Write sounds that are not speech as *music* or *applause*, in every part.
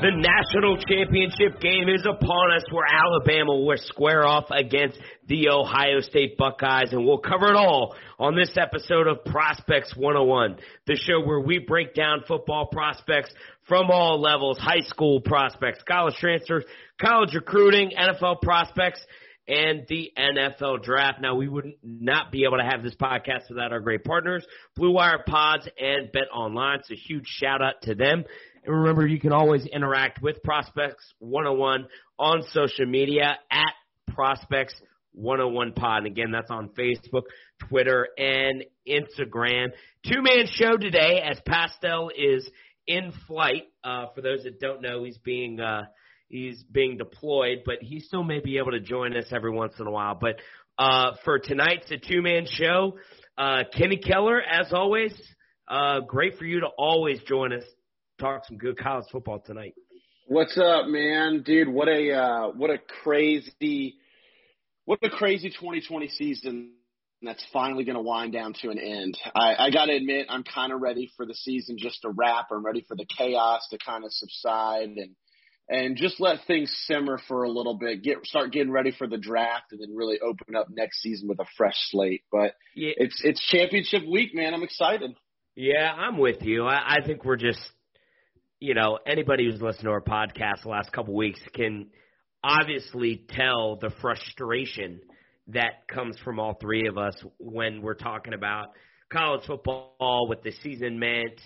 The national championship game is upon us where Alabama will square off against the Ohio State Buckeyes and we'll cover it all on this episode of Prospects 101, the show where we break down football prospects from all levels, high school prospects, college transfers, college recruiting, NFL prospects, and the NFL draft. Now, we would not be able to have this podcast without our great partners, Blue Wire Pods and Bet Online. So huge shout out to them. And remember, you can always interact with Prospects 101 on social media at Prospects 101 Pod. And again, that's on Facebook, Twitter, and Instagram. Two man show today as Pastel is in flight. Uh, for those that don't know, he's being, uh, he's being deployed, but he still may be able to join us every once in a while. But, uh, for tonight's a two man show, uh, Kenny Keller, as always, uh, great for you to always join us talk some good college football tonight. What's up, man, dude? What a uh, what a crazy, what a crazy 2020 season that's finally going to wind down to an end. I, I got to admit, I'm kind of ready for the season just to wrap. I'm ready for the chaos to kind of subside and and just let things simmer for a little bit. Get start getting ready for the draft, and then really open up next season with a fresh slate. But yeah. it's it's championship week, man. I'm excited. Yeah, I'm with you. I, I think we're just you know, anybody who's listened to our podcast the last couple weeks can obviously tell the frustration that comes from all three of us when we're talking about college football with the season meant,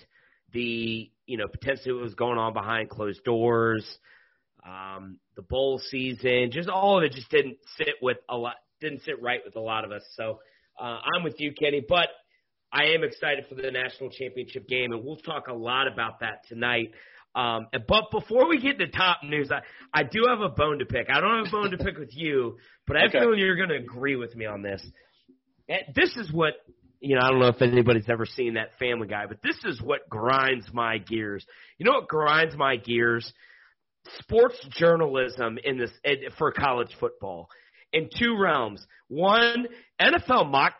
the you know potentially what was going on behind closed doors, um, the bowl season, just all of it just didn't sit with a lot, didn't sit right with a lot of us. So uh, I'm with you, Kenny, but I am excited for the national championship game, and we'll talk a lot about that tonight. Um, but before we get to top news, I, I do have a bone to pick. I don't have a bone to pick with you, but I okay. feel you're going to agree with me on this. This is what you know. I don't know if anybody's ever seen that Family Guy, but this is what grinds my gears. You know what grinds my gears? Sports journalism in this for college football in two realms. One, NFL mock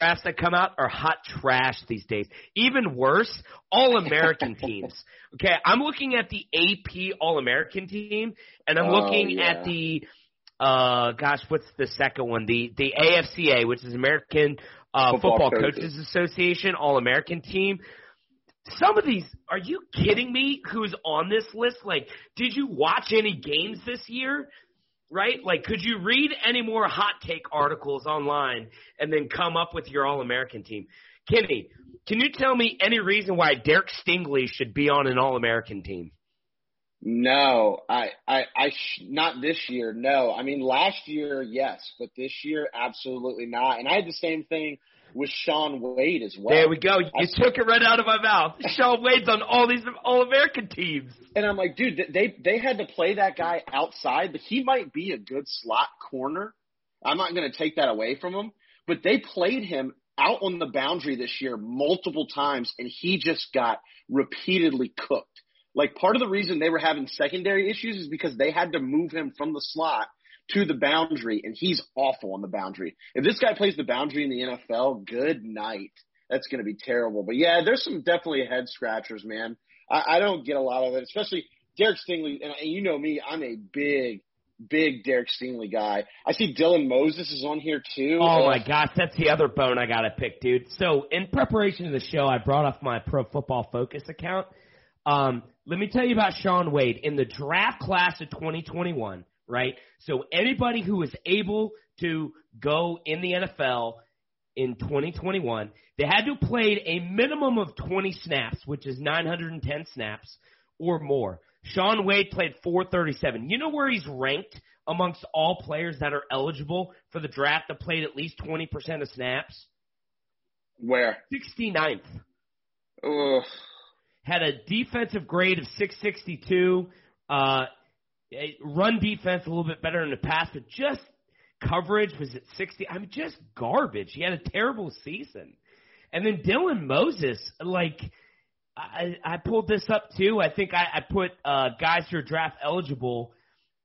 drafts that come out are hot trash these days. Even worse, All American *laughs* teams. Okay, I'm looking at the AP All American team, and I'm oh, looking yeah. at the uh gosh, what's the second one? The the AFCA, which is American uh, Football, Football Coaches. Coaches Association All American team. Some of these, are you kidding me? Who's on this list? Like, did you watch any games this year? Right? Like, could you read any more hot take articles online and then come up with your All American team? Kenny, can you tell me any reason why Derek Stingley should be on an All American team? No, I, I, I, sh- not this year. No, I mean last year, yes, but this year, absolutely not. And I had the same thing with Shaun Wade as well. There we go. You I took it right out of my mouth. *laughs* Shaun Wade's on all these All American teams. And I'm like, dude, they they had to play that guy outside, but he might be a good slot corner. I'm not going to take that away from him. but they played him out on the boundary this year multiple times, and he just got repeatedly cooked. Like part of the reason they were having secondary issues is because they had to move him from the slot to the boundary, and he's awful on the boundary. If this guy plays the boundary in the NFL, good night. That's going to be terrible. But yeah, there's some definitely head scratchers, man. I, I don't get a lot of it, especially Derek Stingley. And you know me, I'm a big, big Derek Stingley guy. I see Dylan Moses is on here too. Oh my gosh, that's the other bone I got to pick, dude. So in preparation of the show, I brought off my Pro Football Focus account. Um, let me tell you about Shaun Wade in the draft class of 2021 right? So anybody who is able to go in the NFL in 2021, they had to have played a minimum of 20 snaps, which is 910 snaps or more. Shaun Wade played 437. You know where he's ranked amongst all players that are eligible for the draft that played at least 20% of snaps? Where? 69th. Ugh. Had a defensive grade of 662. Uh, run defense a little bit better in the past, but just coverage was at 60. I mean, just garbage. He had a terrible season. And then Dylan Moses, like, I, I pulled this up too. I think I, I put uh, guys who are draft eligible,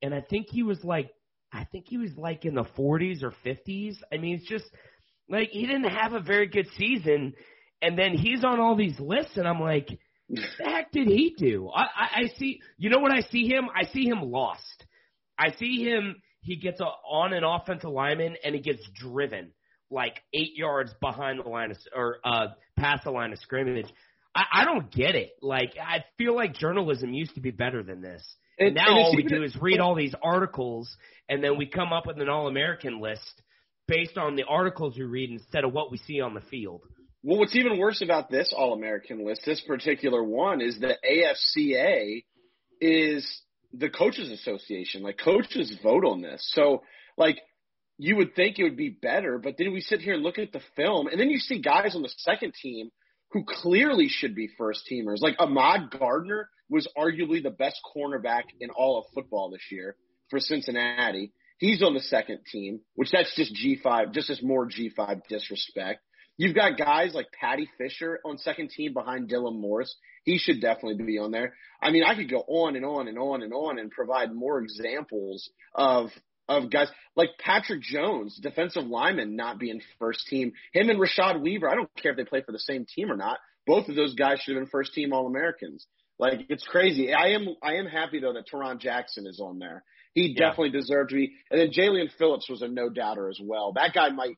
and I think he was like, I think he was like in the 40s or 50s. I mean, it's just like he didn't have a very good season, and then he's on all these lists, and I'm like, *laughs* the heck did he do? I, I, I see. You know what I see him? I see him lost. I see him. He gets a, on an offensive lineman and he gets driven like eight yards behind the line of, or uh, past the line of scrimmage. I, I don't get it. Like I feel like journalism used to be better than this. And, and now and all we do is read all these articles and then we come up with an all American list based on the articles we read instead of what we see on the field. Well, what's even worse about this All American list, this particular one, is the AFCA is the coaches association. Like coaches vote on this. So like you would think it would be better, but then we sit here and look at the film and then you see guys on the second team who clearly should be first teamers. Like Ahmad Gardner was arguably the best cornerback in all of football this year for Cincinnati. He's on the second team, which that's just G5, just as more G5 disrespect. You've got guys like Paddy Fisher on second team behind Dylan Morris. He should definitely be on there. I mean, I could go on and on and on and on and provide more examples of of guys like Patrick Jones, defensive lineman, not being first team. Him and Rashad Weaver. I don't care if they play for the same team or not. Both of those guys should have been first team All Americans. Like it's crazy. I am I am happy though that Tarron Jackson is on there. He yeah. definitely deserved to be. And then Jaelan Phillips was a no doubter as well. That guy might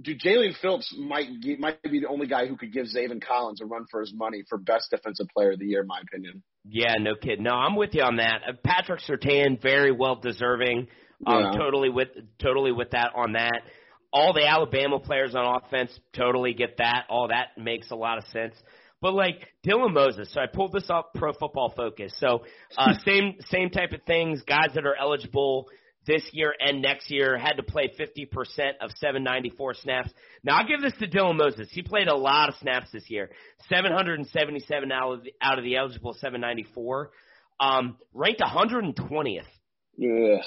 dude, Jaelan Phillips might might be the only guy who could give Zaven Collins a run for his money for best defensive player of the year, in my opinion. Yeah, no kid. No, I'm with you on that. Uh, Patrick Surtain, very well deserving. Um, yeah. totally with totally with that on that. All the Alabama players on offense totally get that. All that makes a lot of sense. But like Dylan Moses, so I pulled this up Pro Football Focus. So uh, *laughs* same same type of things. Guys that are eligible this year and next year, had to play 50% of 794 snaps. Now I'll give this to Dylan Moses. He played a lot of snaps this year. 777 out of the, out of the eligible 794. Um, ranked 120th. Yeah.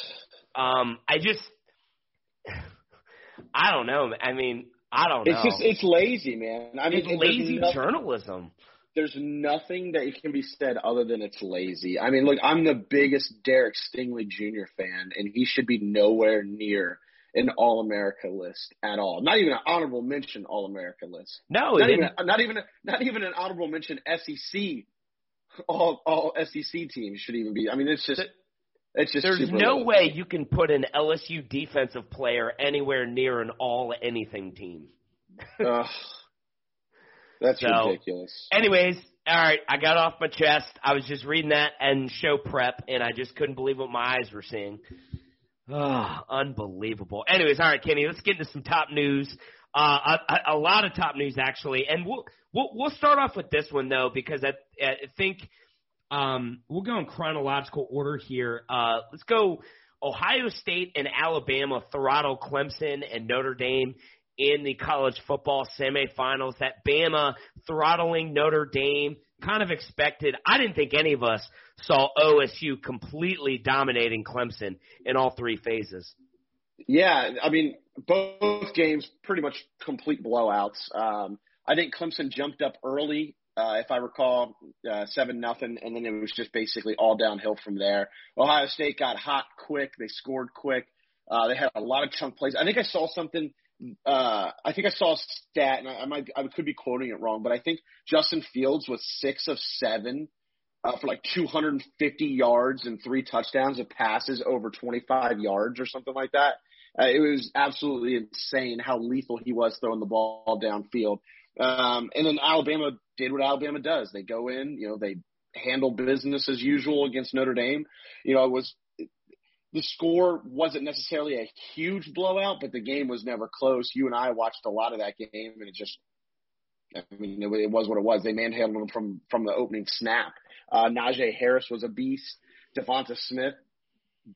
Um, I just, *sighs* I don't know. I mean, I don't know. It's just, it's lazy, man. I mean, it's lazy journalism there's nothing that can be said other than it's lazy. I mean, look, I'm the biggest Derek Stingley Jr. fan, and he should be nowhere near an All America list at all. Not even an honorable mention All America list. No, not even not even not even an honorable mention SEC. All all SEC teams should even be. I mean, it's just. It's just There's no low. way you can put an LSU defensive player anywhere near an all anything team. uh, that's so, ridiculous. Anyways, all right, I got off my chest. I was just reading that and show prep, and I just couldn't believe what my eyes were seeing. Oh, unbelievable. Anyways, all right, Kenny, let's get into some top news. Uh, a, a lot of top news actually, and we'll we'll, we'll start off with this one though because I, I think um, we'll go in chronological order here. Uh, let's go. Ohio State and Alabama throttle Clemson and Notre Dame in the college football semifinals. That Bama throttling Notre Dame, kind of expected. I didn't think any of us saw OSU completely dominating Clemson in all three phases. Yeah, I mean, both games pretty much complete blowouts. Um, I think Clemson jumped up early, uh, if I recall, uh, seven nothing, and then it was just basically all downhill from there. Ohio State got hot quick. They scored quick. Uh, they had a lot of chunk plays. I think I saw something. Uh, I think I saw a stat, and I, I might I could be quoting it wrong, but I think Justin Fields was six of seven uh, for like 250 yards and three touchdowns of passes over 25 yards or something like that. Uh, it was absolutely insane how lethal he was throwing the ball downfield. Um, and then Alabama did what Alabama does. They go in, you know, they handle business as usual against Notre Dame. You know, it was the score wasn't necessarily a huge blowout, but the game was never close. You and I watched a lot of that game, and it just, I mean, it, it was what it was. They manhandled them from from the opening snap. Uh, Najee Harris was a beast. Devonta Smith,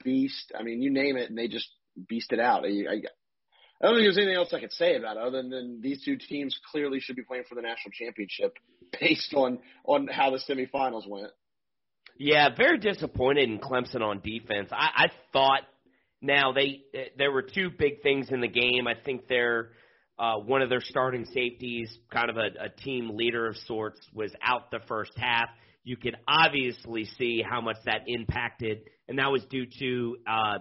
beast. I mean, you name it, and they just beasted out. I, I, I don't think there's anything else I could say about it other than these two teams clearly should be playing for the national championship based on on how the semifinals went. Yeah, very disappointed in Clemson on defense. I, I thought now they there were two big things in the game. I think they're uh, one of their starting safeties, kind of a, a team leader of sorts, was out the first half. You could obviously see how much that impacted, and that was due to uh,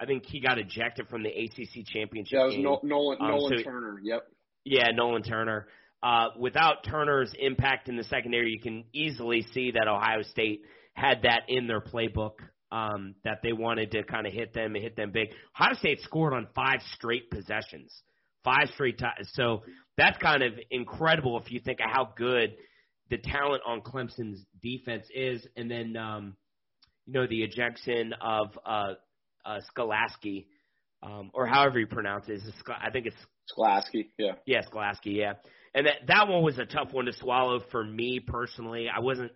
I think he got ejected from the ACC championship. Yeah, it was no, Nolan Um, Nolan so- Turner. Yep. Yeah, Nolan Turner. Uh, without Turner's impact in the secondary, you can easily see that Ohio State had that in their playbook um, that they wanted to kind of hit them and hit them big. Ohio State scored on five straight possessions, five straight times. So that's kind of incredible if you think of how good the talent on Clemson's defense is. And then, um, you know, the ejection of uh, uh, Skolaski, um, or however you pronounce it I think it's Sklasky. Yeah. Yes, Glasky, yeah. And that that one was a tough one to swallow for me personally. I wasn't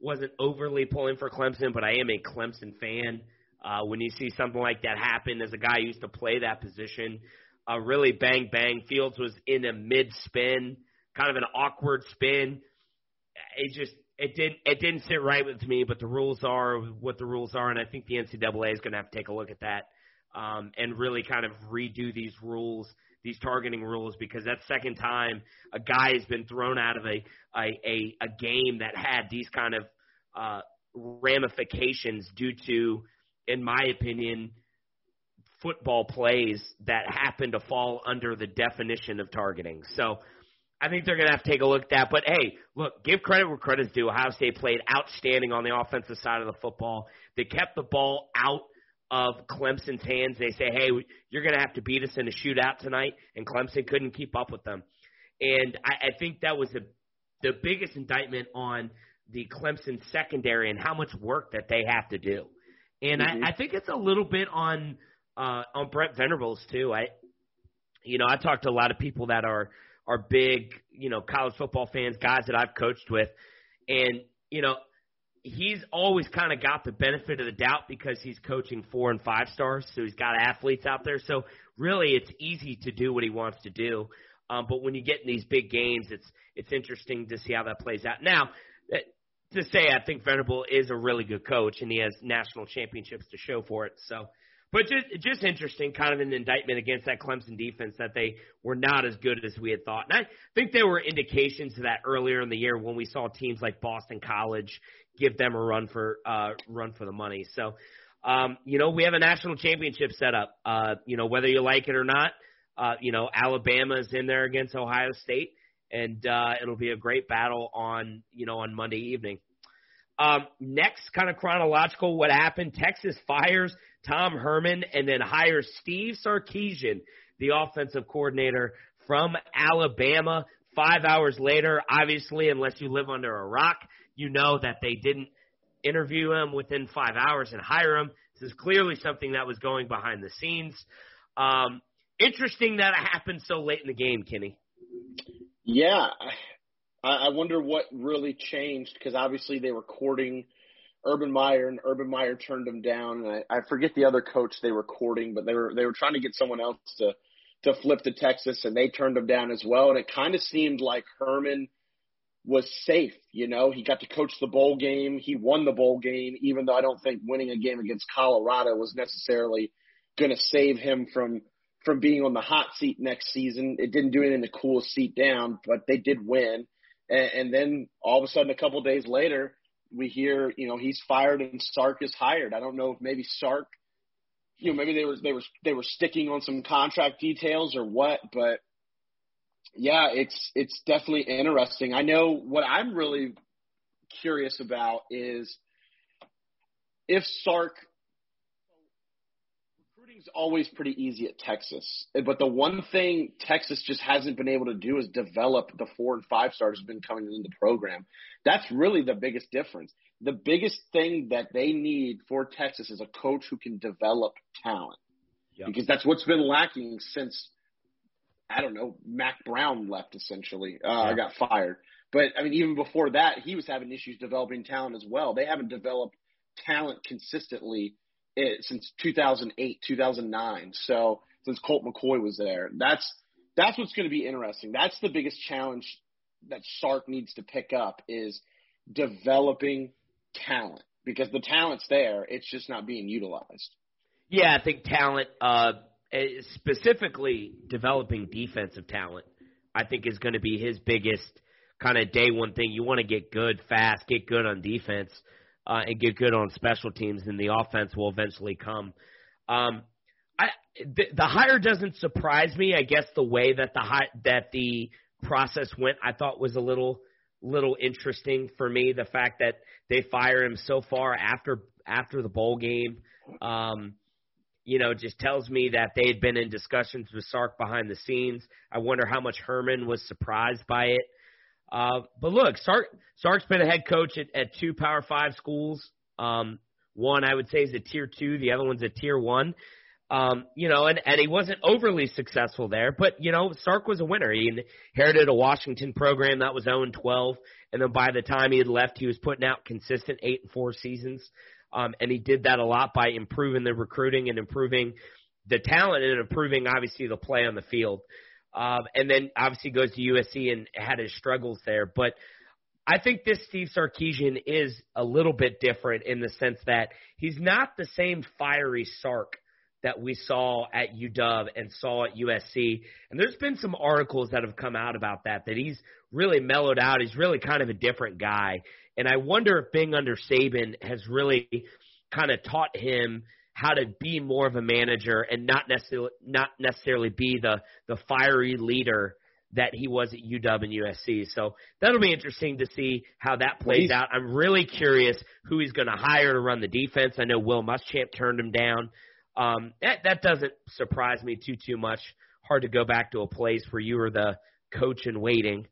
wasn't overly pulling for Clemson, but I am a Clemson fan. Uh, when you see something like that happen, as a guy who used to play that position, uh, really bang bang. Fields was in a mid spin, kind of an awkward spin. It just it didn't it didn't sit right with me. But the rules are what the rules are, and I think the NCAA is going to have to take a look at that um, and really kind of redo these rules these targeting rules because that's second time a guy has been thrown out of a a, a, a game that had these kind of uh, ramifications due to, in my opinion, football plays that happen to fall under the definition of targeting. So I think they're going to have to take a look at that. But hey, look, give credit where credit's due. Ohio State played outstanding on the offensive side of the football. They kept the ball out of Clemson's hands. They say, hey, you're going to have to beat us in a shootout tonight, and Clemson couldn't keep up with them. And I, I think that was the the biggest indictment on the Clemson secondary and how much work that they have to do. And Mhm. I, I think it's a little bit on uh, on Brent Venables too. I, you know, I talked to a lot of people that are are big, you know, college football fans, guys that I've coached with, and you know, he's always kind of got the benefit of the doubt because he's coaching four and five stars, so he's got athletes out there. So really, it's easy to do what he wants to do. Um, but when you get in these big games, it's it's interesting to see how that plays out. Now, eh, to say I think Venable is a really good coach and he has national championships to show for it. So, but just just interesting, kind of an indictment against that Clemson defense that they were not as good as we had thought. And I think there were indications of that earlier in the year when we saw teams like Boston College give them a run for uh, run for the money. So, um, you know, we have a national championship set up. Uh, you know, whether you like it or not, uh, you know, Alabama is in there against Ohio State, and uh, it'll be a great battle on you know on Monday evening. Um, next, kind of chronological, what happened? Texas fires Tom Herman and then hires Steve Sarkisian, the offensive coordinator from Alabama. Five hours later, obviously, unless you live under a rock, you know that they didn't interview him within five hours and hire him. This is clearly something that was going behind the scenes. Um, interesting that it happened so late in the game, Kenny. Yeah, I, I wonder what really changed because obviously they were courting Urban Meyer, and Urban Meyer turned him down. And I, I forget the other coach they were courting, but they were they were trying to get someone else to to flip to Texas, and they turned him down as well. And it kind of seemed like Herman was safe. You know, he got to coach the bowl game. He won the bowl game, even though I don't think winning a game against Colorado was necessarily going to save him from from being on the hot seat next season. It didn't do anything to cool his seat down, but they did win. And, and then all of a sudden, a couple days later, we hear you know he's fired and Sark is hired. I don't know if maybe Sark, you know, maybe they were they were they were sticking on some contract details or what, but yeah, it's it's definitely interesting. I know what I'm really curious about is if Sark recruiting's always pretty easy at Texas, but the one thing Texas just hasn't been able to do is develop the four and five stars who've been coming into the program. That's really the biggest difference. The biggest thing that they need for Texas is a coach who can develop talent, yep. because that's what's been lacking since I don't know Mack Brown left. Essentially, uh, yeah. got fired. But I mean, even before that, he was having issues developing talent as well. They haven't developed talent consistently it, since 2008, 2009. So since Colt McCoy was there, that's that's what's going to be interesting. That's the biggest challenge that Sark needs to pick up is developing talent because the talent's there. It's just not being utilized. Yeah, I think talent, uh, eh, specifically developing defensive talent, I think is going to be his biggest kind of day one thing. You want to get good fast, get good on defense uh, and get good on special teams, and the offense will eventually come. Um, I the, the hire doesn't surprise me. I guess the way that the high, that the process went, I thought was a little little interesting for me. The fact that they fire him so far after after the bowl game, um, you know, just tells me that they had been in discussions with Sark behind the scenes. I wonder how much Herman was surprised by it. Uh, but look, Sark Sark's been a head coach at, at two Power Five schools. Um, one I would say is a tier two, the other one's a tier one. Um, you know, and, and he wasn't overly successful there, but you know, Sark was a winner. He inherited a Washington program that was 0 12, and then by the time he had left, he was putting out consistent eight and four seasons. Um, and he did that a lot by improving the recruiting and improving the talent and improving obviously the play on the field. Um, and then obviously goes to USC and had his struggles there. But I think this Steve Sarkisian is a little bit different in the sense that he's not the same fiery Sark that we saw at UW and saw at USC. And there's been some articles that have come out about that, that he's really mellowed out. He's really kind of a different guy. And I wonder if being under Saban has really kind of taught him – how to be more of a manager and not necessarily not necessarily be the the fiery leader that he was at UW and USC. So that'll be interesting to see how that plays out. I'm really curious who he's going to hire to run the defense. I know Will Muschamp turned him down. Um, that that doesn't surprise me too too much. Hard to go back to a place where you were the coach in waiting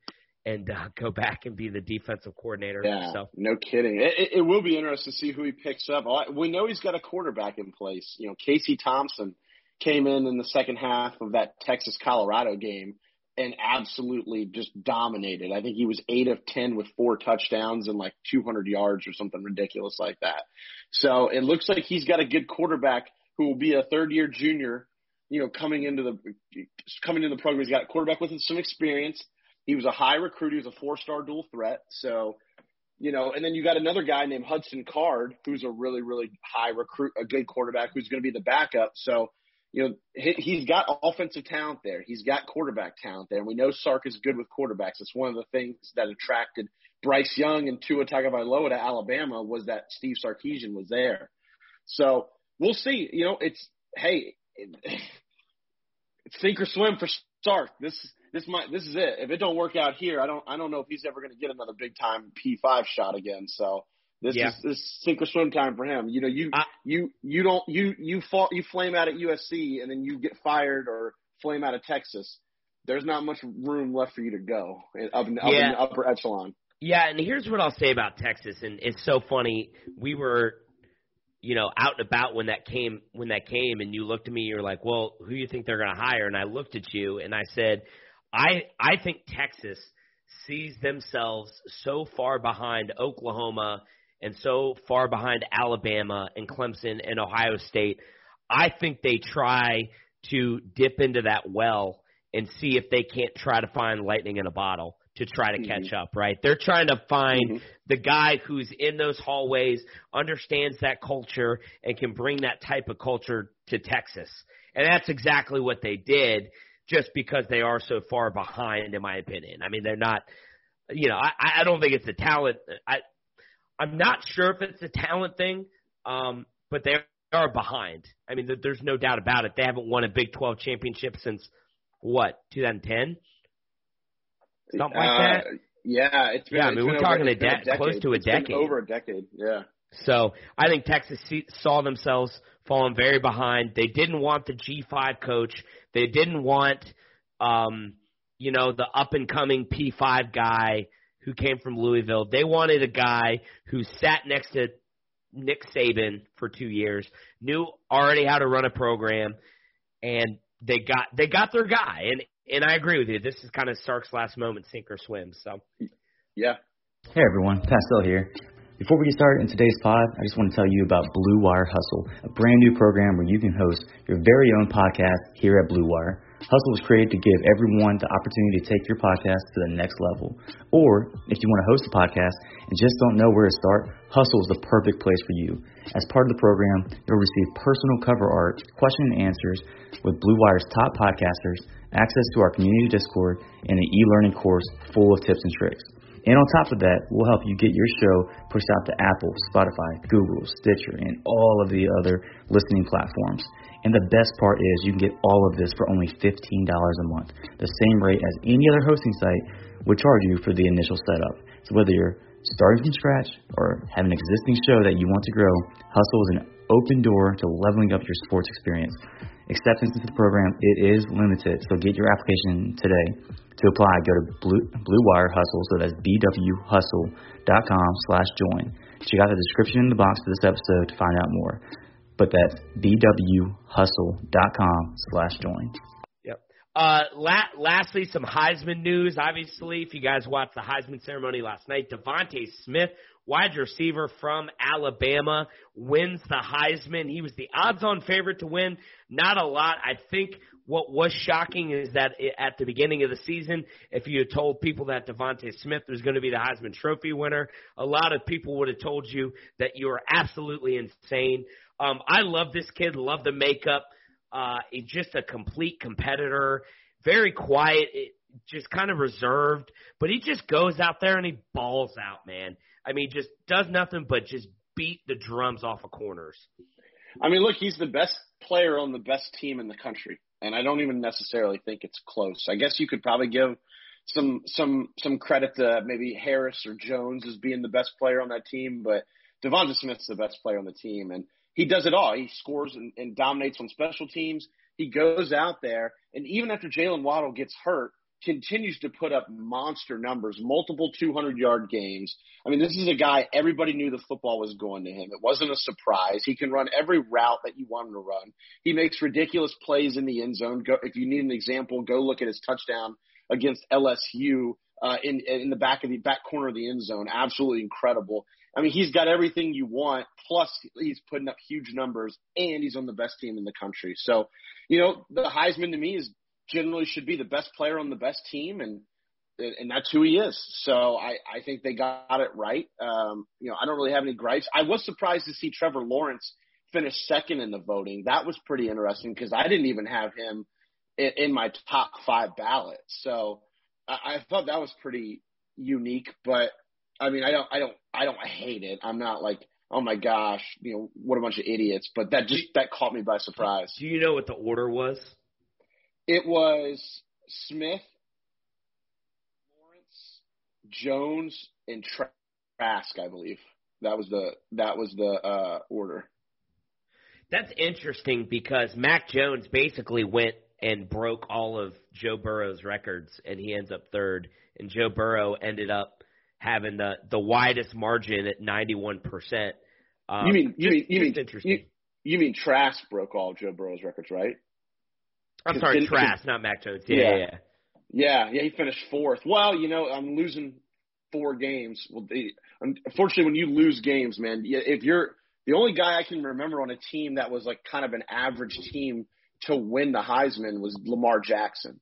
and uh, *laughs* go back and be the defensive coordinator. Yeah, so. no kidding. It, it will be interesting to see who he picks up. We know he's got a quarterback in place. You know, Casey Thompson came in in the second half of that Texas Colorado game and absolutely just dominated. I think he was eight of ten with four touchdowns and like 200 yards or something ridiculous like that. So it looks like he's got a good quarterback who will be a third year junior. You know, coming into the coming into the program, he's got a quarterback with some experience he was a high recruit. He was a four star dual threat. So, you know, and then you got another guy named Hudson Card, who's a really, really high recruit, a good quarterback who's going to be the backup. So, you know, he, has got offensive talent there. He's got quarterback talent there. And we know Sark is good with quarterbacks. It's one of the things that attracted Bryce Young and Tua Tagovailoa to Alabama was that Steve Sarkisian was there. So we'll see. You know, it's hey, it's sink or swim for Stark. This this might this is it. If it don't work out here, I don't I don't know if he's ever going to get another big time P five shot again. So this yeah. is this sink or swim time for him. You know, you I, you you don't you you fall you flame out at USC and then you get fired or flame out of Texas. There's not much room left for you to go up in, up yeah. in the upper echelon. Yeah, and here's what I'll say about Texas, and it's so funny. We were you know, out and about when that came when that came and you looked at me, you're like, Well, who do you think they're gonna hire? And I looked at you and I said, I I think Texas sees themselves so far behind Oklahoma and so far behind Alabama and Clemson and Ohio State. I think they try to dip into that well and see if they can't try to find lightning in a bottle to try to catch mm-hmm. up, right? They're trying to find mm-hmm. the guy who's in those hallways, understands that culture, and can bring that type of culture to Texas. And that's exactly what they did just because they are so far behind, in my opinion. I mean, they're not, you know, I, I don't think it's a talent. I, I'm not sure if it's a talent thing, um, but they are behind. I mean, there's no doubt about it. They haven't won a Big 12 championship since what 2010, something like Uh, that. Yeah, it's been. Yeah, I mean, we're talking over, a it's been de- close to a It's decade. over a decade. Yeah. So I think Texas saw themselves falling very behind. They didn't want the G5 coach. They didn't want, um, you know, the up and coming P5 guy who came from Louisville. They wanted a guy who sat next to Nick Saban for two years, knew already how to run a program, and they got they got their guy. And and I agree with you. This is kind of Sark's last moment, sink or swim. So Yeah. Hey everyone, Pastel here. Before we get started in today's pod, I just want to tell you about Blue Wire Hustle, a brand new program where you can host your very own podcast here at Blue Wire. Hustle was created to give everyone the opportunity to take your podcast to the next level. Or if you want to host a podcast and just don't know where to start, Hustle is the perfect place for you. As part of the program, you'll receive personal cover art, question and answers with Blue Wire's top podcasters, access to our community Discord, and an e-learning course full of tips and tricks. And on top of that, we'll help you get your show pushed out to Apple, Spotify, Google, Stitcher, and all of the other listening platforms. And the best part is you can get all of this for only $15 a month, the same rate as any other hosting site would charge you for the initial setup. So whether you're starting from scratch or have an existing show that you want to grow, Hustle is an open door to leveling up your sports experience. Acceptance into the program it is limited, so get your application today. To apply, go to Blue, Blue Wire Hustle, so that's bwhustle.com slash join. Check out the description in the box for this episode to find out more. But that's bwhustle.com slash join. Yep. Uh, la- lastly, some Heisman news. Obviously, if you guys watched the Heisman ceremony last night, DeVonta Smith, wide receiver from Alabama, wins the Heisman. He was the odds-on favorite to win. Not a lot. I think what was shocking is that at the beginning of the season, if you had told people that DeVonta Smith was going to be the Heisman Trophy winner, a lot of people would have told you that you were absolutely insane. Um, I love this kid, love the makeup. Uh, he's just a complete competitor, very quiet, just kind of reserved, but he just goes out there and he balls out, man. I mean, just does nothing but just beat the drums off of corners. I mean, look, he's the best player on the best team in the country, and I don't even necessarily think it's close. I guess you could probably give some some some credit to maybe Harris or Jones as being the best player on that team, but Devonta Smith's the best player on the team, and he does it all. He scores and, and dominates on special teams. He goes out there, and even after Jaylen Waddle gets hurt, continues to put up monster numbers, multiple 200 yard games. I mean, this is a guy, everybody knew the football was going to him. It wasn't a surprise. He can run every route that you want him to run. He makes ridiculous plays in the end zone. Go, if you need an example, go look at his touchdown against LSU uh, in, in the back of the back corner of the end zone. Absolutely incredible. I mean, he's got everything you want. Plus, he's putting up huge numbers, and he's on the best team in the country. So, you know, the Heisman to me is generally should be the best player on the best team, and and that's who he is. So I I think they got it right. Um, you know, I don't really have any gripes. I was surprised to see Trevor Lawrence finish second in the voting. That was pretty interesting because I didn't even have him in, in my top five ballot. So I, I thought that was pretty unique. But I mean, I don't, I don't, I don't hate it. I'm not like, oh my gosh, you know, what a bunch of idiots. But that just that caught me by surprise. Do you know what the order was? It was Smith, Lawrence, Jones, and Trask, I believe. That was the that was the uh, order. That's interesting because Mac Jones basically went and broke all of Joe Burrow's records, and he ends up third. And Joe Burrow ended up having the the widest margin at ninety one percent. Um, you mean you mean you mean interesting. You, you mean Trask broke all of Joe Burrow's records, right? I'm sorry, Trask, not Mac Jones. Yeah, Yeah. yeah. yeah. Yeah, yeah, he finished fourth. Well, you know, I'm losing four games. Well, they, unfortunately, when you lose games, man, if you're the only guy I can remember on a team that was like kind of an average team to win the Heisman was Lamar Jackson.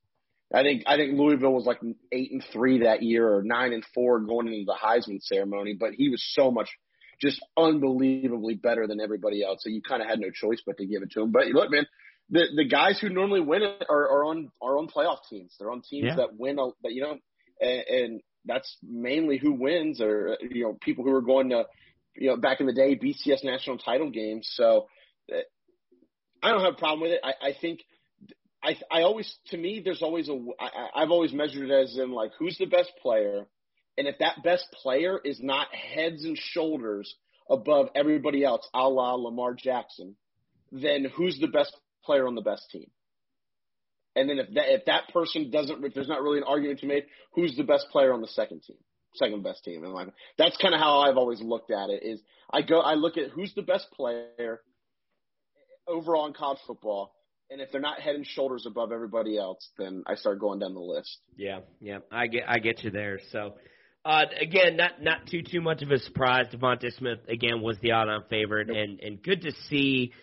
I think I think Louisville was like eight and three that year or nine and four going into the Heisman ceremony, but he was so much just unbelievably better than everybody else. So you kind of had no choice but to give it to him. But look, man, the the guys who normally win it are, are on are on playoff teams. They're on teams Yeah. that win. A, that you know, and, and that's mainly who wins, or you know, people who are going to, you know, back in the day BCS national title games. So uh, I don't have a problem with it. I, I think. I, I always, to me, there's always a, I- I've always measured it as in like, who's the best player? And if that best player is not heads and shoulders above everybody else, a la Lamar Jackson, then who's the best player on the best team? And then if that if that person doesn't, if there's not really an argument to be made, who's the best player on the second team, second best team? And like that's kind of how I've always looked at it. Is I go, I look at who's the best player overall in college football, and if they're not head and shoulders above everybody else, then I start going down the list. Yeah, yeah, I get I get you there. So uh again, not not too too much of a surprise. DeVonta Smith again was the odd on favorite and and good to see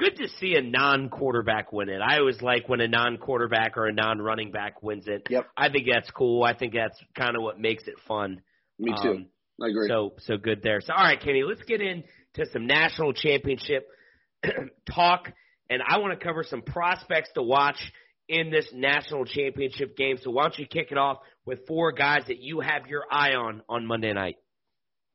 good to see a non quarterback win it. I always like when a non quarterback or a non running back wins it. Yep. I think that's cool. I think that's kind of what makes it fun. Me too. Um, I agree. So so good there. So all right, Kenny, let's get into some national championship *clears throat* talk, and I want to cover some prospects to watch in this national championship game. So why don't you kick it off with four guys that you have your eye on on Monday night?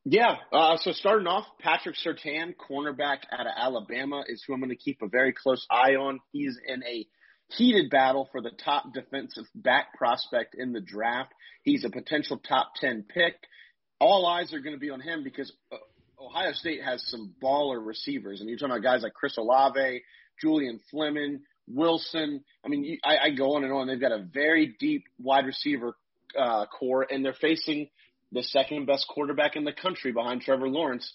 Yeah. Uh, so starting off, Patrick Surtain, cornerback out of Alabama, is who I'm going to keep a very close eye on. He's in a heated battle for the top defensive back prospect in the draft. He's a potential top 10 pick. All eyes are going to be on him because uh, Ohio State has some baller receivers. And you're talking about guys like Chris Olave, Julian Fleming, Wilson. I mean, I, I go on and on. They've got a very deep wide receiver uh, core, and they're facing the second best quarterback in the country behind Trevor Lawrence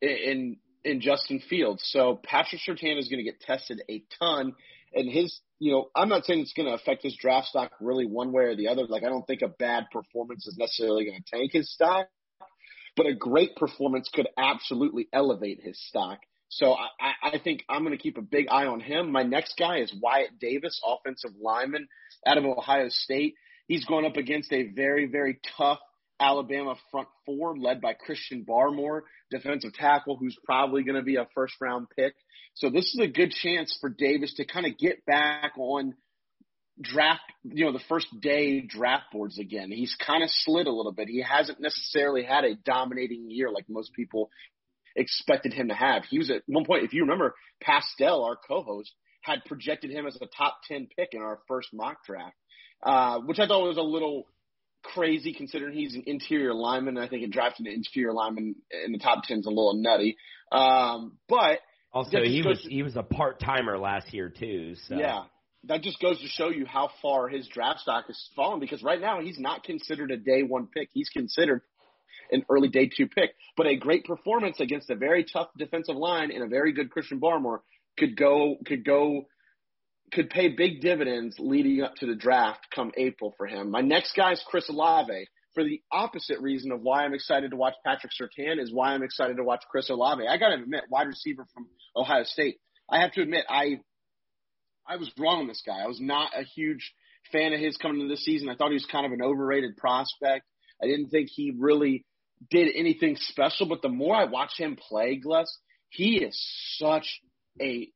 in in, in Justin Fields. So Patrick Surtain is going to get tested a ton, and his you know I'm not saying it's going to affect his draft stock really one way or the other. Like I don't think a bad performance is necessarily going to tank his stock, but a great performance could absolutely elevate his stock. So I- I think I'm going to keep a big eye on him. My next guy is Wyatt Davis, offensive lineman out of Ohio State. He's going up against a very, very tough Alabama front four led by Christian Barmore, defensive tackle, who's probably going to be a first round pick. So this is a good chance for Davis to kind of get back on draft, you know, the first day draft boards again. He's kind of slid a little bit. He hasn't necessarily had a dominating year like most people expected him to have. He was at one point, if you remember, Pastel, our co-host, had projected him as a top 10 pick in our first mock draft, uh, which I thought was a little crazy considering he's an interior lineman. I think it drafted an interior lineman in the top 10 is a little nutty. Um, but Also, he was to- he was a part timer last year too. So yeah, that just goes to show you how far his draft stock has fallen because right now he's not considered a day one pick. He's considered an early day two pick. But a great performance against a very tough defensive line and a very good Christian Barmore could go could go could pay big dividends leading up to the draft come April for him. My next guy is Chris Olave. For the opposite reason of why I'm excited to watch Patrick Surtain is why I'm excited to watch Chris Olave. I gotta admit, wide receiver from Ohio State. I have to admit, I I was wrong on this guy. I was not a huge fan of his coming into this season. I thought he was kind of an overrated prospect. I didn't think he really did anything special. But the more I watch him play, Gless, he is such a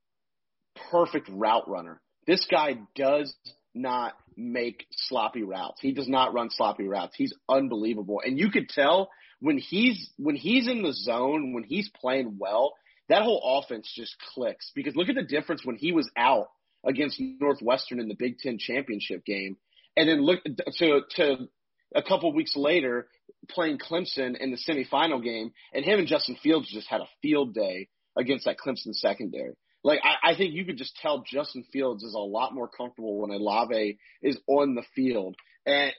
perfect route runner. This guy does not make sloppy routes. He does not run sloppy routes. He's unbelievable. And you could tell when he's when he's in the zone, when he's playing well, that whole offense just clicks. Because look at the difference when he was out against Northwestern in the Big Ten championship game, and then look to to a couple weeks later playing Clemson in the semifinal game, and him and Justin Fields just had a field day against that Clemson secondary. Like I, I think you could just tell Justin Fields is a lot more comfortable when Olave is on the field, and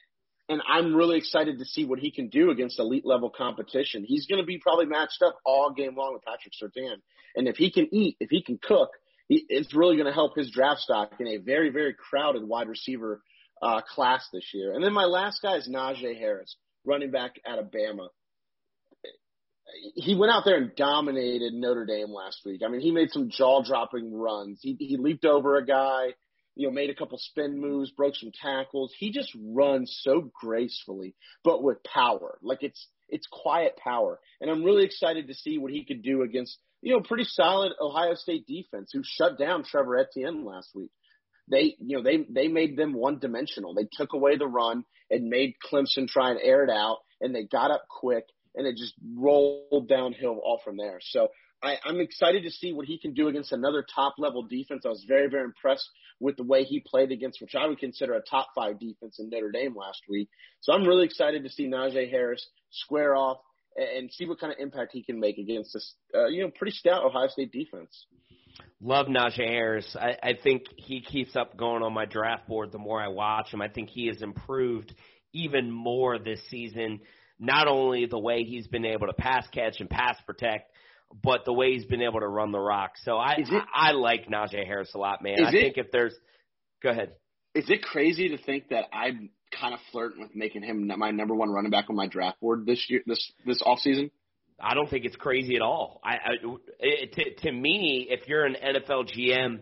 and I'm really excited to see what he can do against elite level competition. He's going to be probably matched up all game long with Patrick Surtain, and if he can eat, if he can cook, he, it's really going to help his draft stock in a very very crowded wide receiver uh, class this year. And then my last guy is Najee Harris, running back out of Bama he went out there and dominated Notre Dame last week. I mean, he made some jaw dropping runs. He he leaped over a guy, you know, made a couple spin moves, broke some tackles. He just runs so gracefully, but with power. Like it's It's quiet power. And I'm really excited to see what he could do against, you know, pretty solid Ohio State defense who shut down Trevor Etienne last week. They, you know, they, they made them one dimensional. They took away the run and made Clemson try and air it out and they got up quick and it just rolled downhill all from there. So I, I'm excited to see what he can do against another top level defense. I was very, very impressed with the way he played against, which I would consider a top five defense in Notre Dame last week. So I'm really excited to see Najee Harris square off and see what kind of impact he can make against this, uh, you know, pretty stout Ohio State defense. Love Najee Harris. I, I think he keeps up going on my draft board the more I watch him. I think he has improved even more this season. Not only the way he's been able to pass catch and pass protect, but the way he's been able to run the rock. So I it, I, I like Najee Harris a lot, man. I think if there's go ahead. Is it crazy to think that I'm kind of flirting with making him my number one running back on my draft board this year this this off season? I don't think it's crazy at all. I, I it, to to me, if you're an NFL GM,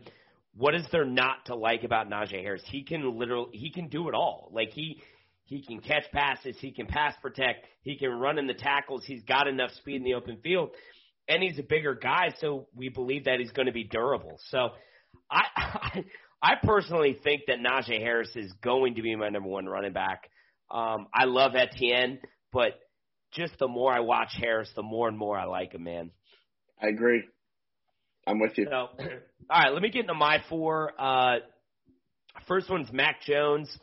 what is there not to like about Najee Harris? He can literally he can do it all. Like he he can catch passes, he can pass protect, he can run in the tackles, he's got enough speed in the open field and he's a bigger guy, so we believe that he's going to be durable. So I, I, *laughs* I personally think that Najee Harris is going to be my number one running back. Um, I love Etienne, but just the more I watch Harris, the more and more I like him, man. I agree. I'm with you. So, *clears throat* all right, let me get into my four. Uh, first one's Mac Jones.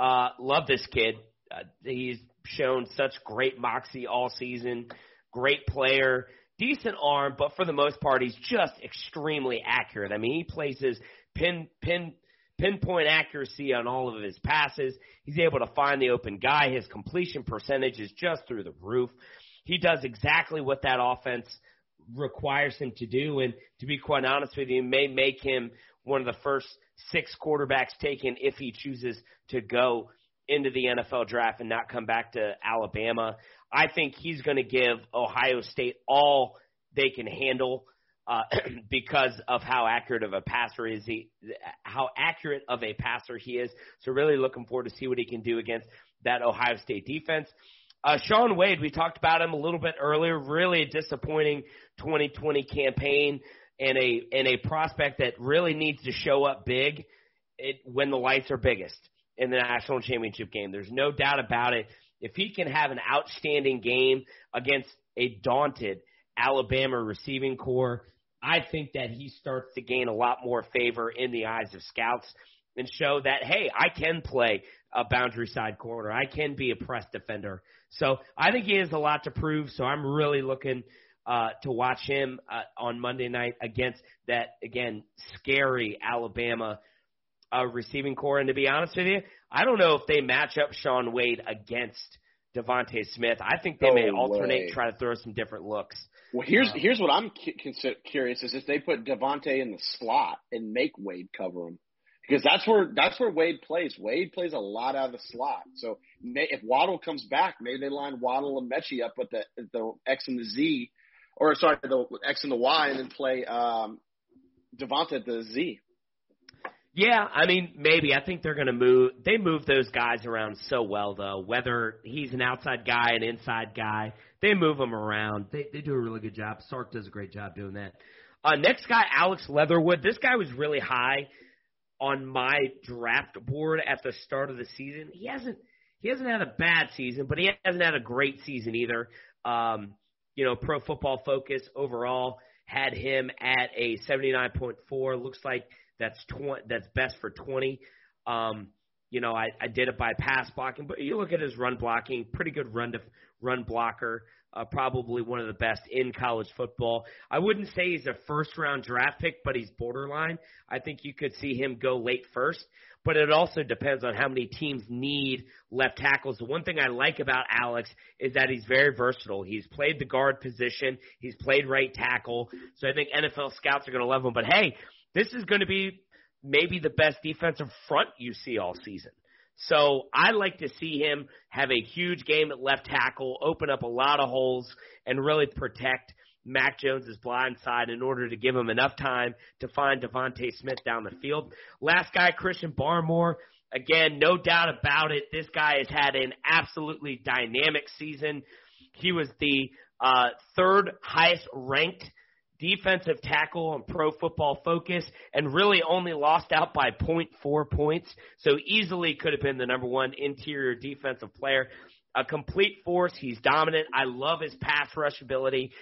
Uh, love this kid. Uh, he's shown such great moxie all season. Great player decent arm, but for the most part, he's just extremely accurate. I mean, he places pin pin pinpoint accuracy on all of his passes. He's able to find the open guy. His completion percentage is just through the roof. He does exactly what that offense requires him to do. And to be quite honest with you, may make him one of the first six quarterbacks taken if he chooses to go into the NFL draft and not come back to Alabama. I think he's going to give Ohio State all they can handle uh, *clears throat* because of how accurate of a passer is he, how accurate of a passer he is. So really looking forward to see what he can do against that Ohio State defense. Uh, Shaun Wade, we talked about him a little bit earlier. Really disappointing 2020 campaign and a and a prospect that really needs to show up big it, when the lights are biggest in the national championship game. There's no doubt about it. If he can have an outstanding game against a daunted Alabama receiving corps, I think that he starts to gain a lot more favor in the eyes of scouts and show that, hey, I can play a boundary side corner. I can be a press defender. So I think he has a lot to prove. So I'm really looking uh, to watch him uh, on Monday night against that, again, scary Alabama uh, receiving corps. And to be honest with you, I don't know if they match up Shaun Wade against DeVonta Smith. I think they no may alternate, way. try to throw some different looks. Well, here's uh, here's what I'm cu- curious is if they put DeVonta in the slot and make Wade cover him. Because that's where that's where Wade plays. Wade plays a lot out of the slot. So may, if Waddle comes back, maybe they line Waddle and Metchie up with the the X and the Z, or sorry, the X and the Y, and then play um, DeVonta at the Z. Yeah, I mean, maybe. I think they're going to move. They move those guys around so well, though. Whether he's an outside guy, an inside guy, they move them around. They they do a really good job. Sark does a great job doing that. Uh, next guy, Alex Leatherwood. This guy was really high on my draft board at the start of the season. He hasn't he hasn't had a bad season, but he hasn't had a great season either. Um, you know, Pro Football Focus overall had him at a 79.4. Looks like that's twenty. That's best for twenty. Um, you know, I, I did it by pass blocking, but you look at his run blocking, pretty good run to run blocker. Uh, probably one of the best in college football. I wouldn't say he's a first round draft pick, but he's borderline. I think you could see him go late first, but it also depends on how many teams need left tackles. The one thing I like about Alex is that he's very versatile. He's played the guard position, he's played right tackle, so I think NFL scouts are going to love him. But hey, this is going to be maybe the best defensive front you see all season. So I like to see him have a huge game at left tackle, open up a lot of holes, and really protect Mac Jones's blind side in order to give him enough time to find DeVonta Smith down the field. Last guy, Christian Barmore. Again, no doubt about it. This guy has had an absolutely dynamic season. He was the uh, third highest ranked defensive tackle on Pro Football Focus, and really only lost out by 0.4 points. So easily could have been the number one interior defensive player. A complete force. He's dominant. I love his pass rush ability.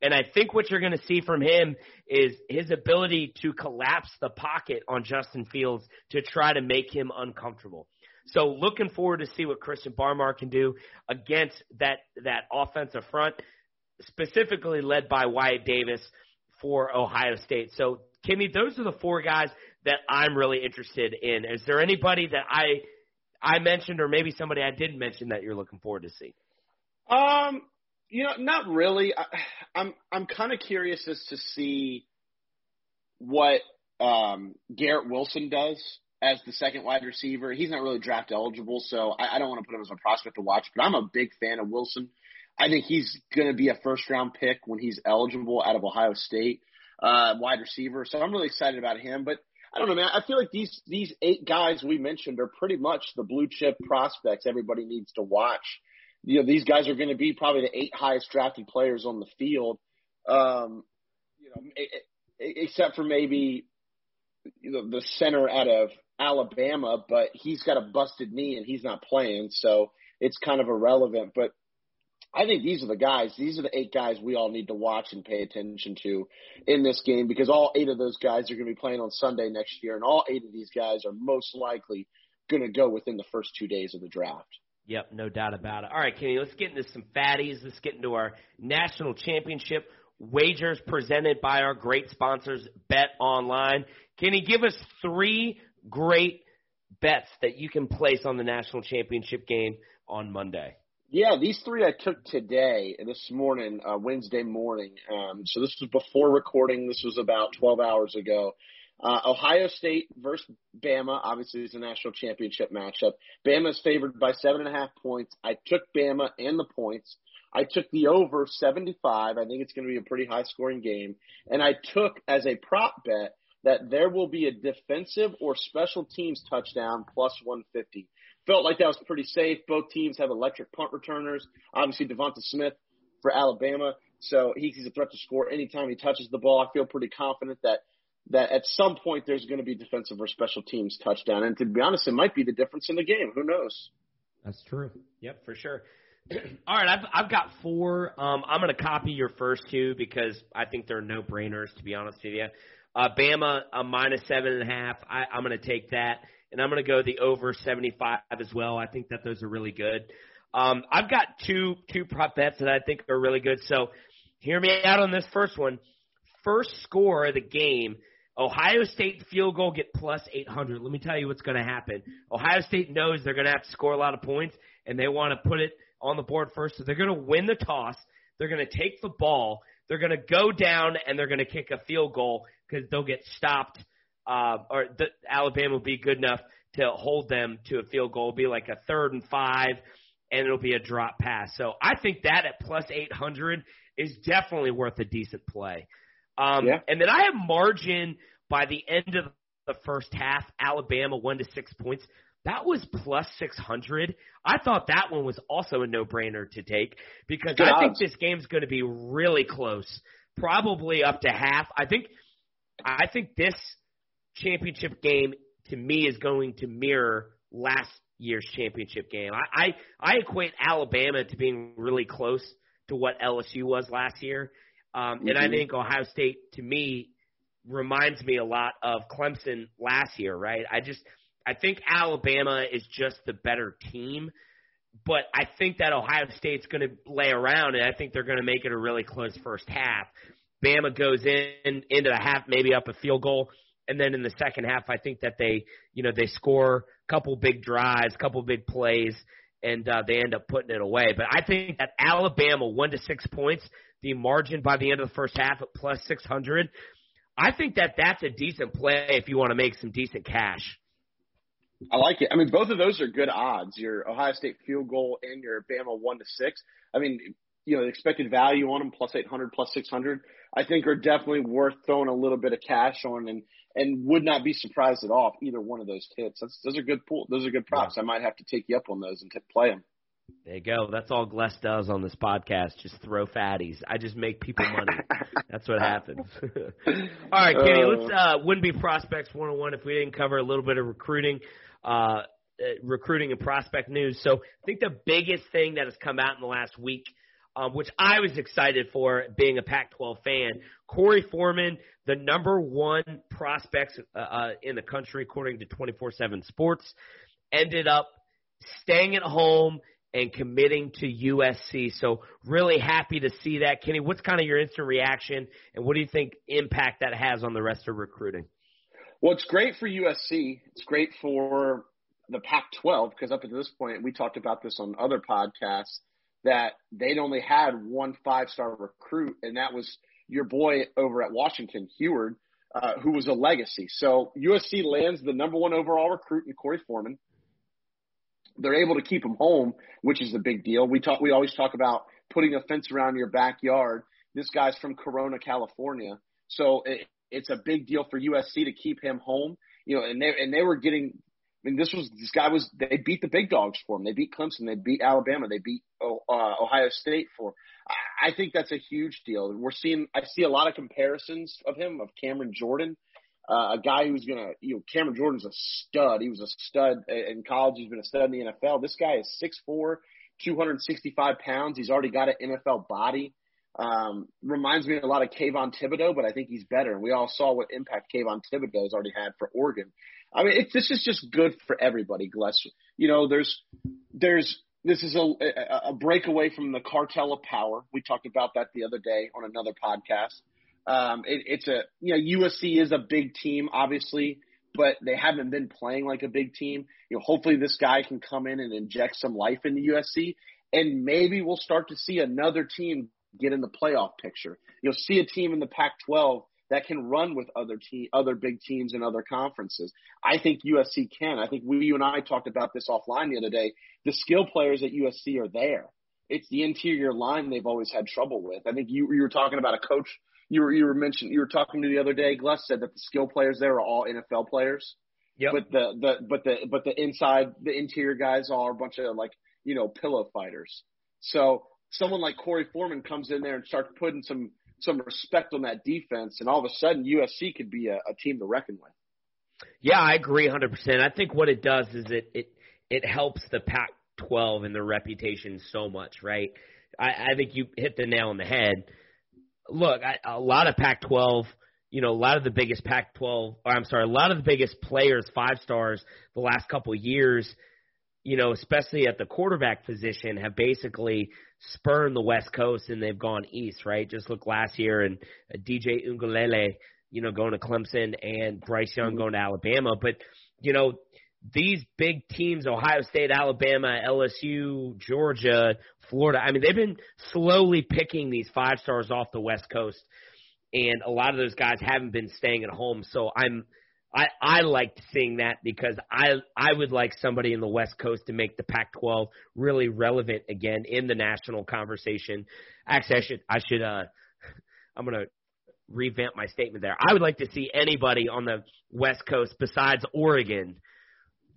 And I think what you're going to see from him is his ability to collapse the pocket on Justin Fields to try to make him uncomfortable. So looking forward to see what Christian Barmore can do against that that offensive front, specifically led by Wyatt Davis for Ohio State. So Kenny, those are the four guys that I'm really interested in. Is there anybody that I I mentioned or maybe somebody I didn't mention that you're looking forward to see? Um, you know, not really. I, I'm I'm kind of curious as to see what um, Garrett Wilson does as the second wide receiver. He's not really draft eligible, so I, I don't want to put him as a prospect to watch. But I'm a big fan of Wilson. I think he's going to be a first round pick when he's eligible out of Ohio State, uh, wide receiver. So I'm really excited about him. But I don't know, man. I feel like these these eight guys we mentioned are pretty much the blue chip prospects everybody needs to watch. You know, these guys are going to be probably the eight highest drafted players on the field. Um, you know, except for maybe you know, the center out of Alabama, but he's got a busted knee and he's not playing, so it's kind of irrelevant. But I think these are the guys. These are the eight guys we all need to watch and pay attention to in this game because all eight of those guys are going to be playing on Sunday next year, and all eight of these guys are most likely going to go within the first two days of the draft. Yep, no doubt about it. All right, Kenny, let's get into some fatties. Let's get into our national championship wagers presented by our great sponsors, Bet Online. Kenny, give us three great bets that you can place on the national championship game on Monday. Yeah, these three I took today, this morning, uh, Wednesday morning. Um, so this was before recording. This was about 12 hours ago. Uh, Ohio State versus Bama. Obviously, it's a national championship matchup. Bama is favored by seven and a half points. I took Bama and the points. I took the over 75. I think it's going to be a pretty high scoring game. And I took as a prop bet that there will be a defensive or special teams touchdown plus 150 felt like that was pretty safe. Both teams have electric punt returners. Obviously, Devonta Smith for Alabama, so he's a threat to score anytime he touches the ball. I feel pretty confident that that at some point there's going to be defensive or special teams touchdown. And to be honest, it might be the difference in the game. Who knows? That's true. Yep, for sure. *clears throat* All right, I've I've got four. Um, I'm going to copy your first two because I think they're no brainers. To be honest with you, uh, Bama a minus seven and a half. I, I'm going to take that and I'm going to go the over 75 as well. I think that those are really good. Um, I've got two two prop bets that I think are really good. So hear me out on this first one. First score of the game, Ohio State field goal get plus 800. Let me tell you what's going to happen. Ohio State knows they're going to have to score a lot of points, and they want to put it on the board first. So they're going to win the toss. They're going to take the ball. They're going to go down, and they're going to kick a field goal because they'll get stopped – uh, or the, Alabama will be good enough to hold them to a field goal. It'll be like a third and five, and it'll be a drop pass. So I think that at plus 800 is definitely worth a decent play. Um, yeah. And then I have margin by the end of the first half, Alabama one to six points. That was plus 600. I thought that one was also a no brainer to take because Good I odds. think this game's going to be really close, probably up to half. I think, I think this championship game to me is going to mirror last year's championship game. I, I, I equate Alabama to being really close to what LSU was last year. Um, mm-hmm. And I mm-hmm. think Ohio State, to me, reminds me a lot of Clemson last year, right? I just, I think Alabama is just the better team, but I think that Ohio State's going to lay around, and I think they're going to make it a really close first half. Bama goes in into the half, maybe up a field goal and then in the second half, I think that they, you know, they score a couple big drives, a couple big plays, and uh, they end up putting it away. But I think that Alabama one to six points, the margin by the end of the first half at plus six hundred. I think that that's a decent play if you want to make some decent cash. I like it. I mean, both of those are good odds. Your Ohio State field goal and your Bama one to six. I mean, you know, the expected value on them plus 800, plus 600, I think are definitely worth throwing a little bit of cash on and, and would not be surprised at all if either one of those hits. That's, those are good pool. Those are good props. Yeah. I might have to take you up on those and t- play them. There you go. That's all Gless does on this podcast. Just throw fatties. I just make people money. *laughs* That's what happens. *laughs* all right, Kenny. Let's uh, wouldn't be prospects one on one if we didn't cover a little bit of recruiting, uh, uh, recruiting and prospect news. So I think the biggest thing that has come out in the last week, um, which I was excited for, being a Pac-12 fan, Korey Foreman, the number one prospects uh, uh, in the country according to 24/7 Sports, ended up staying at home and committing to USC. So really happy to see that. Kenny, what's kind of your instant reaction and what do you think impact that has on the rest of recruiting? Well, it's great for USC. It's great for the Pac-12 because up to this point, we talked about this on other podcasts that they'd only had one five-star recruit, and that was your boy over at Washington, Huard, uh, who was a legacy. So USC lands the number one overall recruit in Korey Foreman they're able to keep him home, which is a big deal. We talk, we always talk about putting a fence around your backyard. This guy's from Corona, California, so it, it's a big deal for USC to keep him home. You know, and they and they were getting. I mean, this was this guy was they beat the big dogs for him. They beat Clemson. They beat Alabama. They beat uh, Ohio State for. I think that's a huge deal. We're seeing. I see a lot of comparisons of him of Cameron Jordan uh, a guy who's to, you know, Cameron Jordan's a stud. He was a stud in college. He's been a stud in the NFL. This guy is 6'4", 265 pounds. He's already got an NFL body. Um, reminds me a lot of Kayvon Thibodeaux, but I think he's better. And we all saw what impact Kayvon Thibodeaux has already had for Oregon. I mean, it, this is just good for everybody, Gless. You know, there's, there's, this is a, a, a breakaway from the cartel of power. We talked about that the other day on another podcast. Um, it, it's a you know USC is a big team, obviously, but they haven't been playing like a big team. You know, hopefully this guy can come in and inject some life into USC, and maybe we'll start to see another team get in the playoff picture. You'll see a team in the Pac-12 that can run with other team, other big teams in other conferences. I think USC can. I think we, you and I talked about this offline the other day. The skill players at USC are there. It's the interior line they've always had trouble with. I think you, you were talking about a coach you were you were mentioning you were talking to the other day. Gless said that the skill players there are all NFL players. Yep. But the the but the but the inside the interior guys are a bunch of like you know pillow fighters. So someone like Korey Foreman comes in there and starts putting some some respect on that defense, and all of a sudden USC could be a, a team to reckon with. Yeah, I agree 100%. I think what it does is it it it helps the Pac-12 and their reputation so much, right? I, I think you hit the nail on the head look, I, a lot of Pac-12, you know, a lot of the biggest Pac-12, or I'm sorry, a lot of the biggest players, five stars, the last couple of years, you know, especially at the quarterback position, have basically spurned the West Coast and they've gone east, right? Just look last year and uh, DJ Uiagalelei, you know, going to Clemson and Bryce Young going to Alabama, but you know, these big teams, Ohio State, Alabama, LSU, Georgia, Florida, I mean, they've been slowly picking these five stars off the West Coast, and a lot of those guys haven't been staying at home. So I'm, I, I liked seeing that because I, I would like somebody in the West Coast to make the Pac-12 really relevant again in the national conversation. Actually, I should, I should, uh, *laughs* I'm gonna revamp my statement there. I would like to see anybody on the West Coast besides Oregon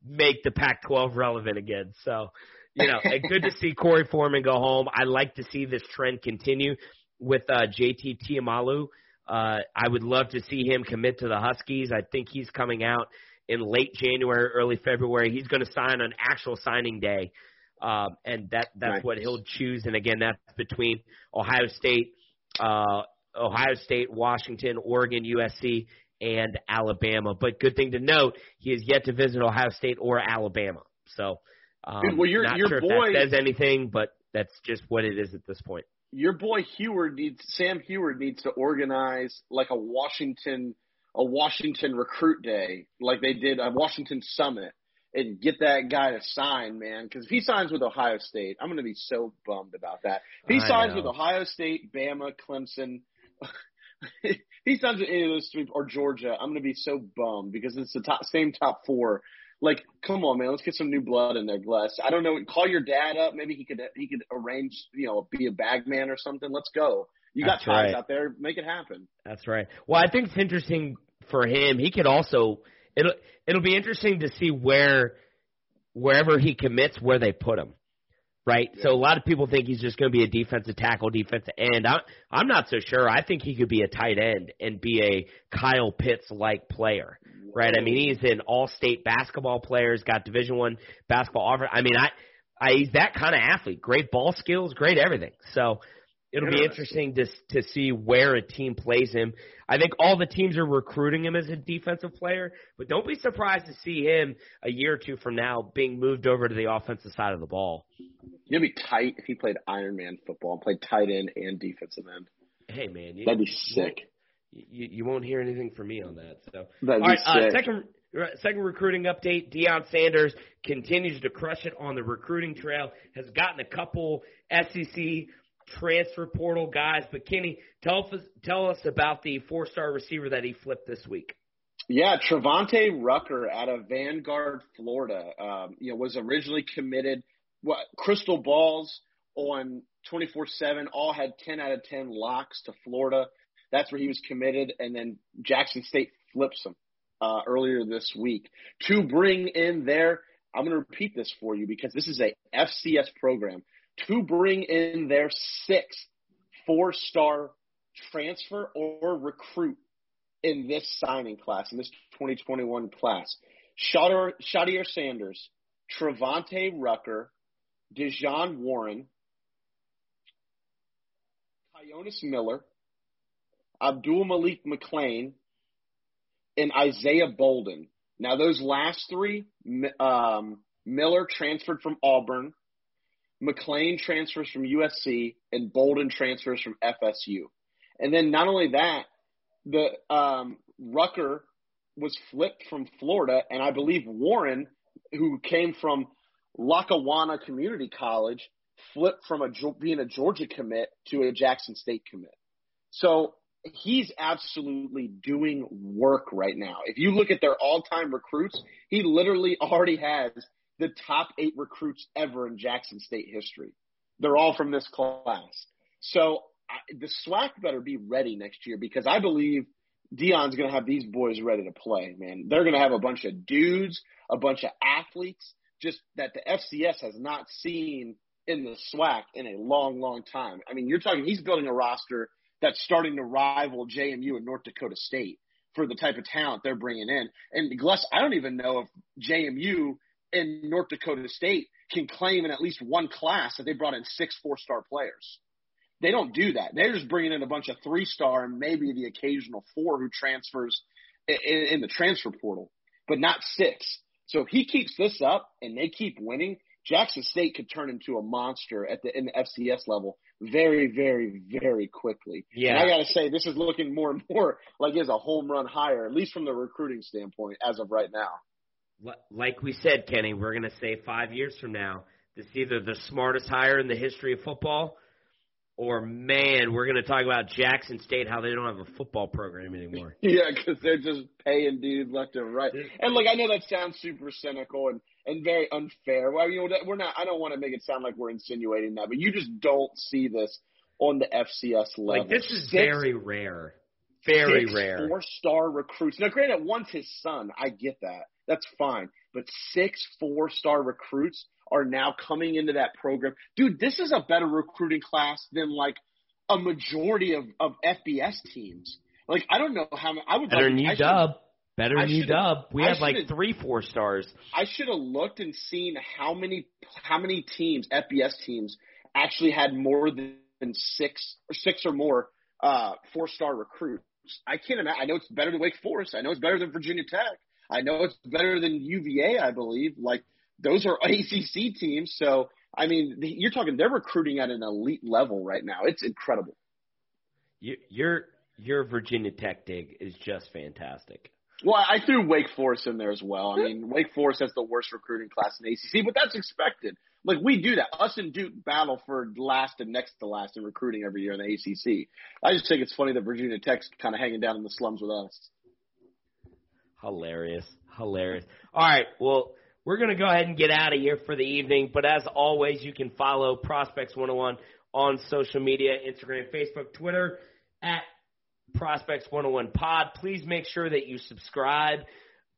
make the Pac-12 relevant again. So, you know, good to see Korey Foreman go home. I like to see this trend continue with uh, JT Tuimoloau. Uh, I would love to see him commit to the Huskies. I think he's coming out in late January, early February. He's going to sign on actual signing day, um, and that that's nice. what he'll choose. And again, that's between Ohio State, uh, Ohio State, Washington, Oregon, USC, and Alabama. But good thing to note, he has yet to visit Ohio State or Alabama. So, um, Dude, well, your, not your sure boy, if that says anything, but that's just what it is at this point. Your boy Huard needs Sam Huard needs to organize like a Washington a Washington recruit day, like they did a Washington summit, and get that guy to sign, man. Because if he signs with Ohio State, I'm going to be so bummed about that. If he I signs know. with Ohio State, Bama, Clemson, *laughs* he signs with any of those three or Georgia, I'm gonna be so bummed because it's the top same top four. Like, come on, man, let's get some new blood in there, Gless. I don't know. Call your dad up. Maybe he could he could arrange, you know, be a bag man or something. Let's go. You got That's ties right. out there. Make it happen. That's right. Well, I think it's interesting for him. He could also it'll it'll be interesting to see where wherever he commits where they put him. Right? Yeah. So a lot of people think he's just going to be a defensive tackle, defensive end. I'm I'm not so sure. I think he could be a tight end and be a Kyle Pitts like player, right? I mean, he's an all-state basketball player. He's got Division One basketball offer. I mean, I, I he's that kind of athlete. Great ball skills, great everything. So it'll be interesting to to see where a team plays him. I think all the teams are recruiting him as a defensive player, but don't be surprised to see him a year or two from now being moved over to the offensive side of the ball. It'd be tight if he played Iron Man football and played tight end and defensive end. Hey man, you, That'd be sick. You, you won't hear anything from me on that. So That'd all right, uh, second second recruiting update. Deion Sanders continues to crush it on the recruiting trail. Has gotten a couple SEC transfer portal guys. But Kenny, tell us tell us about the four star receiver that he flipped this week. Yeah, Trevante Rucker out of Vanguard, Florida, um, you know, was originally committed. What crystal balls on 24/7 all had 10 out of 10 locks to Florida. That's where he was committed, and then Jackson State flips him uh, earlier this week to bring in their. I'm going to repeat this for you because this is a FCS program to bring in their sixth four-star transfer or recruit in this signing class, in this 2021 class. Shedeur, Shedeur Sanders, Travante Rucker, De'Jahn Warren, Kyonis Miller, Abdul Malik McClain, and Isaiah Bolden. Now, those last three, um, Miller transferred from Auburn, McClain transfers from USC, and Bolden transfers from FSU. And then not only that, the um, Rucker was flipped from Florida, and I believe Warren, who came from Lackawanna Community College, flipped from a being a Georgia commit to a Jackson State commit. So he's absolutely doing work right now. If you look at their all-time recruits, he literally already has the top eight recruits ever in Jackson State history. They're all from this class. So I, the SWAC better be ready next year because I believe Deion's going to have these boys ready to play, man. They're going to have a bunch of dudes, a bunch of athletes, just that the FCS has not seen in the SWAC in a long, long time. I mean, you're talking, he's building a roster that's starting to rival JMU and North Dakota State for the type of talent they're bringing in. And Gless, I don't even know if JMU and North Dakota State can claim in at least one class that they brought in six four star players. They don't do that. They're just bringing in a bunch of three star and maybe the occasional four who transfers in, in the transfer portal, but not six. So if he keeps this up and they keep winning, Jackson State could turn into a monster at the in the FCS level very, very, very quickly. Yeah. And I gotta say, this is looking more and more *laughs* like it's a home run hire, at least from the recruiting standpoint, as of right now. Li- Like we said, Kenny, we're going to say five years from now, this is either the smartest hire in the history of football, or man, we're going to talk about Jackson State how they don't have a football program anymore. *laughs* Yeah, because they're just paying dudes left and right. And look, I know that sounds super cynical and and very unfair. Well, you know, we're not. I don't want to make it sound like we're insinuating that, but you just don't see this on the FCS level. Like this is Six- very rare, very rare. Four-star recruits. Now, granted, one's his son. I get that. That's fine. But six four-star recruits are now coming into that program. Dude, this is a better recruiting class than like a majority of of FBS teams. Like I don't know how I would Better like, than you I should- dub. Better I than dub. We I had like three four stars. I should have looked and seen how many how many teams FBS teams actually had more than six or six or more uh, four star recruits. I can't imagine. I know it's better than Wake Forest. I know it's better than Virginia Tech. I know it's better than UVA. I believe like those are *laughs* ACC teams. So I mean, you're talking they're recruiting at an elite level right now. It's incredible. You, your your Virginia Tech dig is just fantastic. Well, I threw Wake Forest in there as well. I mean, Wake Forest has the worst recruiting class in ACC, but that's expected. Like we do that. Us and Duke battle for last and next to last in recruiting every year in the ACC. I just think it's funny that Virginia Tech's kind of hanging down in the slums with us. Hilarious. Hilarious. All right. Well, we're going to go ahead and get out of here for the evening. But as always, you can follow Prospects 101 on social media Instagram, Facebook, Twitter at Prospects 101 Pod. Please make sure that you subscribe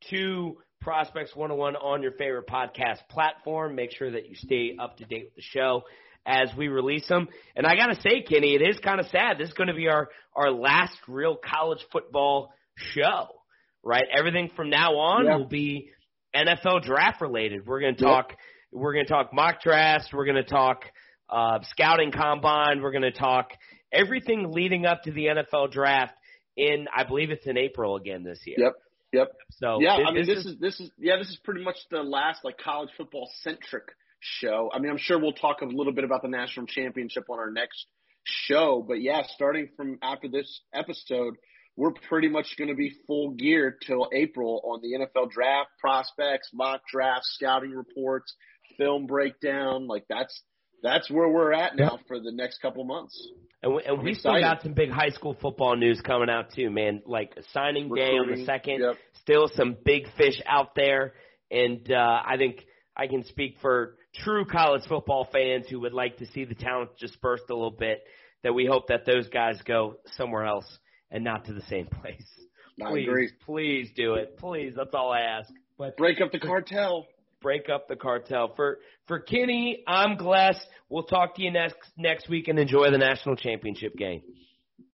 to Prospects 101 on your favorite podcast platform. Make sure that you stay up to date with the show as we release them. And I got to say, Kenny, it is kind of sad. This is going to be our, our last real college football show, right? Everything from now on Yeah. will be NFL draft related. We're going to Yep. talk, we're going to talk mock drafts. We're going to talk, uh, scouting combine. We're going to talk everything leading up to the NFL draft in, I believe it's in April again this year. Yep. Yep. So yeah, thi- I mean, this is this is yeah, this is pretty much the last like college football centric show. I mean, I'm sure we'll talk a little bit about the national championship on our next show, but yeah, starting from after this episode, we're pretty much going to be full gear till April on the NFL draft prospects, mock drafts, scouting reports, film breakdown. Like that's that's where we're at now for the next couple months. And we, and we still got some big high school football news coming out too, man. Like signing day on the second. Yep. Still some big fish out there, and uh, I think I can speak for true college football fans who would like to see the talent dispersed a little bit. That we hope that those guys go somewhere else and not to the same *laughs* place. Please, please do it. Please, that's all I ask. But Break up the cartel. break up the cartel. For for Kenny, I'm Gless. We'll talk to you next next week and enjoy the national championship game.